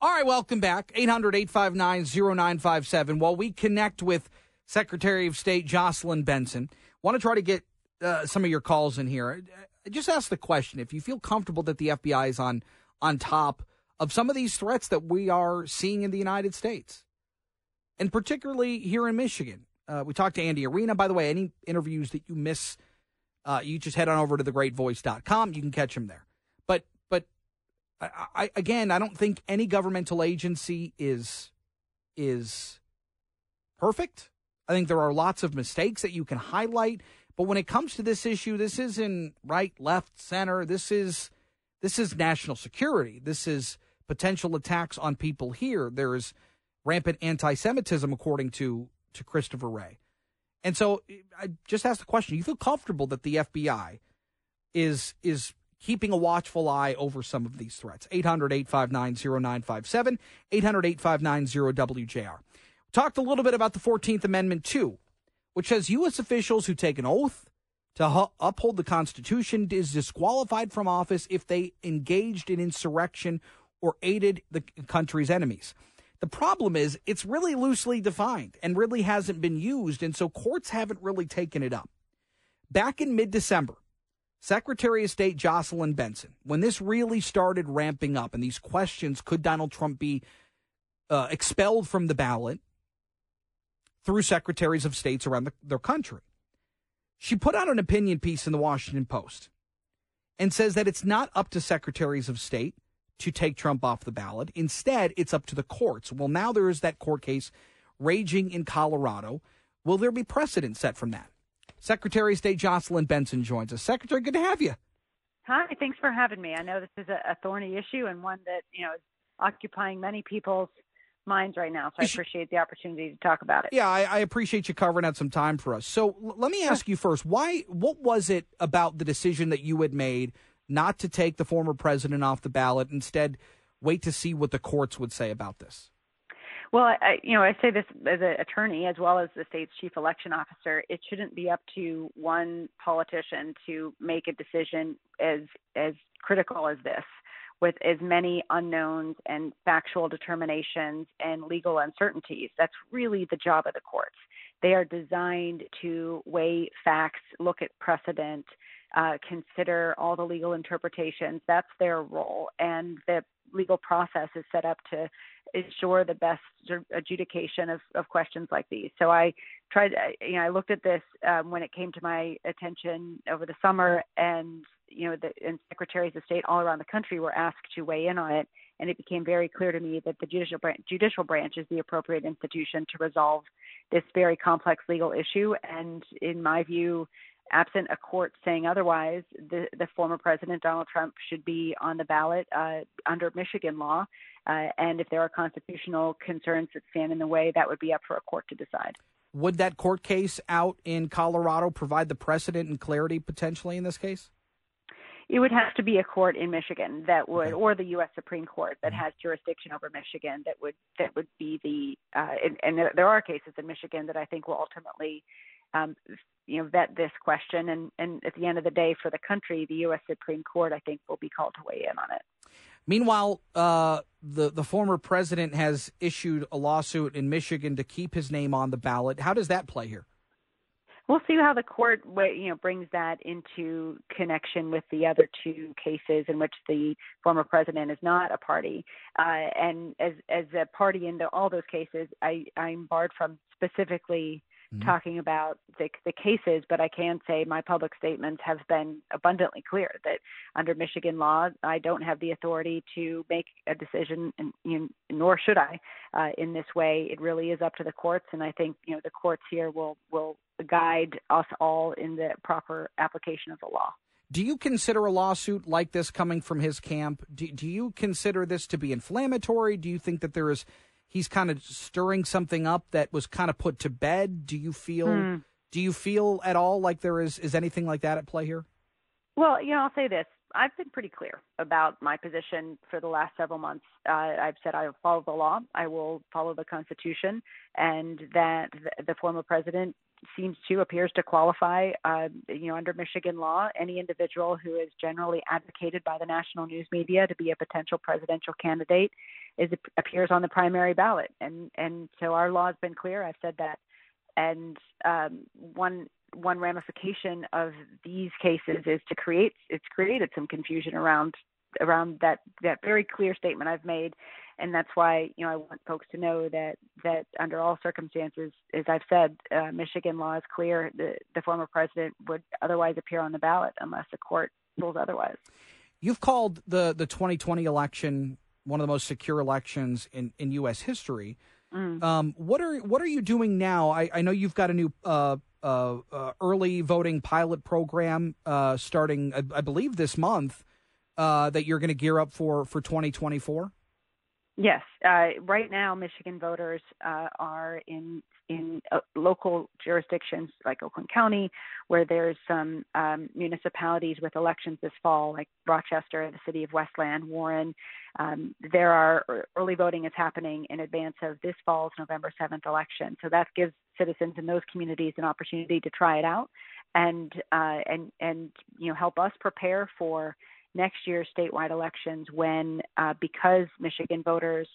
All right, welcome back. 800 859 0957. While we connect with Secretary of State Jocelyn Benson, want to try to get uh, some of your calls in here. Just ask the question if you feel comfortable that the FBI is on, on top of some of these threats that we are seeing in the United States, and particularly here in Michigan. Uh, we talked to Andy Arena. By the way, any interviews that you miss, uh, you just head on over to thegreatvoice.com. You can catch him there. I, I, again, I don't think any governmental agency is is perfect. I think there are lots of mistakes that you can highlight. But when it comes to this issue, this isn't right, left, center. This is this is national security. This is potential attacks on people here. There is rampant anti-Semitism, according to to Christopher Wray. And so I just asked the question: You feel comfortable that the FBI is is keeping a watchful eye over some of these threats? 800-859-0957, 800-859-0WJR. Talked a little bit about the 14th Amendment too, which says U.S. officials who take an oath to hu- uphold the Constitution is disqualified from office if they engaged in insurrection or aided the country's enemies. The problem is it's really loosely defined and really hasn't been used, and so courts haven't really taken it up. Back in mid December, Secretary of State Jocelyn Benson, when this really started ramping up and these questions could Donald Trump be uh, expelled from the ballot through secretaries of states around the, their country, she put out an opinion piece in the Washington Post and says that it's not up to secretaries of state to take Trump off the ballot. Instead, it's up to the courts. Well, now there is that court case raging in Colorado. Will there be precedent set from that? Secretary of State Jocelyn Benson joins us. Secretary, good to have you. Hi, thanks for having me. I know this is a, a thorny issue and one that you know is occupying many people's minds right now. So I appreciate the opportunity to talk about it. Yeah, I, I appreciate you covering out some time for us. So l- let me ask you first: Why? What was it about the decision that you had made not to take the former president off the ballot. Instead, wait to see what the courts would say about this? Well, I, you know, I say this as an attorney as well as the state's chief election officer. It shouldn't be up to one politician to make a decision as as critical as this, with as many unknowns and factual determinations and legal uncertainties. That's really the job of the courts. They are designed to weigh facts, look at precedent, uh, consider all the legal interpretations. That's their role, and the legal process is set up to ensure the best adjudication of, of questions like these. So I tried, you know, I looked at this um, when it came to my attention over the summer, and you know, the and secretaries of state all around the country were asked to weigh in on it, and it became very clear to me that the judicial branch, judicial branch is the appropriate institution to resolve this very complex legal issue. And in my view, absent a court saying otherwise, the, the former president Donald Trump should be on the ballot uh, under Michigan law. Uh, and if there are constitutional concerns that stand in the way, that would be up for a court to decide. Would that court case out in Colorado provide the precedent and clarity potentially in this case? It would have to be a court in Michigan that would, or the U.S. Supreme Court that mm-hmm. has jurisdiction over Michigan that would that would be the. Uh, and, and there are cases in Michigan that I think will ultimately um, you know vet this question and and at the end of the day for the country the US Supreme Court I think will be called to weigh in on it. Meanwhile, uh, the the former president has issued a lawsuit in Michigan to keep his name on the ballot. How does that play here? We'll see how the court you know brings that into connection with the other two cases in which the former president is not a party. Uh, and as as a party in all those cases, I I'm barred from specifically mm-hmm. talking about the, the cases, but I can say my public statements have been abundantly clear that under Michigan law, I don't have the authority to make a decision, and, you nor should I, uh, in this way. It really is up to the courts, and I think you know the courts here will will guide us all in the proper application of the law. Do you consider a lawsuit like this coming from his camp? Do, do you consider this to be inflammatory? Do you think that there is he's kind of stirring something up that was kind of put to bed. Do you feel hmm. do you feel at all like there is is anything like that at play here? Well, you know, I'll say this. I've been pretty clear about my position for the last several months. Uh, I've said I will follow the law, I will follow the Constitution, and that the former president seems to appears to qualify, uh, you know, under Michigan law, any individual who is generally advocated by the national news media to be a potential presidential candidate is appears on the primary ballot, and and so our law has been clear. I've said that, and um, one one ramification of these cases is to create it's created some confusion around around that that very clear statement I've made and that's why you know I want folks to know that that under all circumstances, as I've said, uh, Michigan law is clear. The the former president would otherwise appear on the ballot unless the court rules otherwise. You've called the the 2020 election one of the most secure elections in, in U.S. history. Mm. Um, what are what are you doing now? I, I know you've got a new uh, uh, uh, early voting pilot program uh, starting, I, I, believe, this month uh, that you're going to gear up for for 2024. Yes, uh, right now Michigan voters uh, are in in uh, local jurisdictions like Oakland County, where there's some um, municipalities with elections this fall, like Rochester, the city of Westland, Warren. Um, there are early voting is happening in advance of this fall's November 7th election, so that gives citizens in those communities an opportunity to try it out and uh, and and you know help us prepare for next year's statewide elections when, uh, because Michigan voters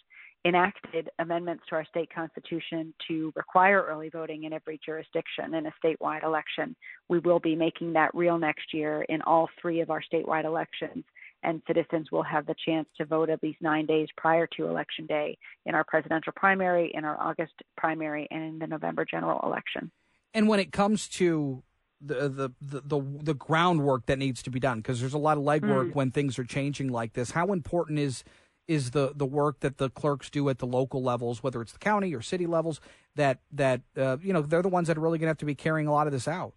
enacted amendments to our state constitution to require early voting in every jurisdiction in a statewide election, we will be making that real next year in all three of our statewide elections. And citizens will have the chance to vote at least nine days prior to Election Day in our presidential primary, in our August primary, and in the November general election. And when it comes to the, the the the, the groundwork that needs to be done because there's a lot of legwork mm. when things are changing like this. How important is is the the work that the clerks do at the local levels, whether it's the county or city levels? That that uh, you know they're the ones that are really going to have to be carrying a lot of this out.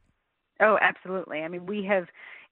Oh, absolutely. I mean, we have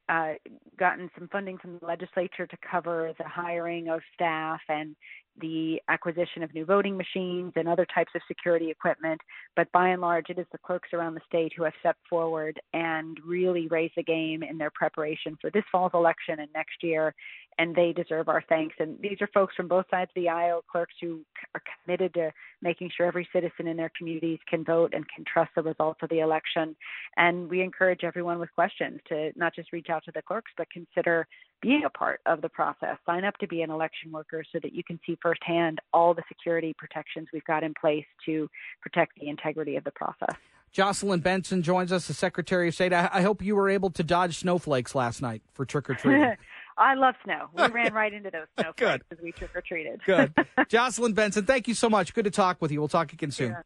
uh, gotten some funding from the legislature to cover the hiring of staff and the acquisition of new voting machines and other types of security equipment. But by and large, it is the clerks around the state who have stepped forward and really raised the game in their preparation for this fall's election and next year and they deserve our thanks. And these are folks from both sides of the aisle, clerks who are committed to making sure every citizen in their communities can vote and can trust the results of the election. And we encourage everyone with questions to not just reach out to the clerks, but consider being a part of the process. Sign up to be an election worker so that you can see firsthand all the security protections we've got in place to protect the integrity of the process. Jocelyn Benson joins us, the Secretary of State. I, I hope you were able to dodge snowflakes last night for trick or treating. I love snow. We ran right into those snowflakes as we trick or treated. Good. Jocelyn Benson, thank you so much. Good to talk with you. We'll talk again soon.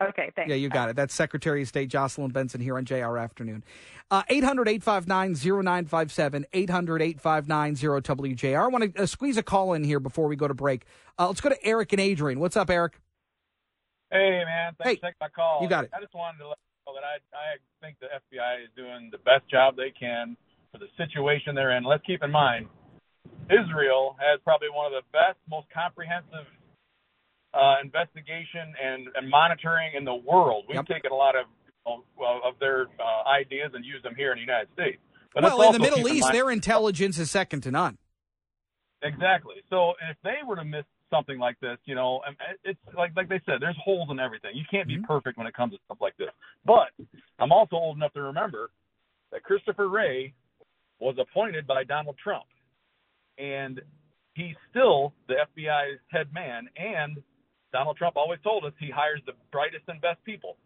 Okay, thanks. Yeah, you got it. That's Secretary of State Jocelyn Benson here on JR Afternoon. Uh, 800 859 0957, 800 859 0WJR. I want to uh, squeeze a call in here before we go to break. Uh, let's go to Eric and Adrian. What's up, Eric? Hey, man. Thanks hey, for taking my call. You got it. I just wanted to let you know that I, I think the FBI is doing the best job they can for the situation they're in. Let's keep in mind, Israel has probably one of the best, most comprehensive uh, investigation and, and monitoring in the world. We've yep. taken a lot of of their uh, ideas and used them here in the United States. But well, in the Middle East, their intelligence is second to none. Exactly. So if they were to miss something like this, you know, it's like like they said, there's holes in everything. You can't be mm-hmm. perfect when it comes to stuff like this. But I'm also old enough to remember that Christopher Wray was appointed by Donald Trump. And he's still the FBI's head man. And Donald Trump always told us he hires the brightest and best people.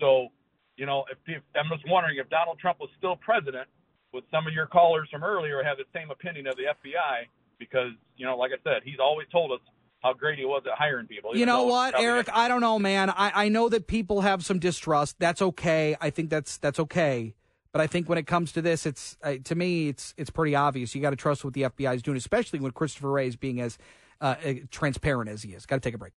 So, you know, if, if I'm just wondering if Donald Trump was still president, would some of your callers from earlier have the same opinion of the FBI? Because, you know, like I said, he's always told us how great he was at hiring people. You know what, Eric? I don't know, man. I, I know that people have some distrust. That's okay. I think that's that's okay. But I think when it comes to this, it's uh, to me, it's it's pretty obvious. You got to trust what the FBI is doing, especially when Christopher Wray is being as uh, uh transparent as he is. Got to take a break.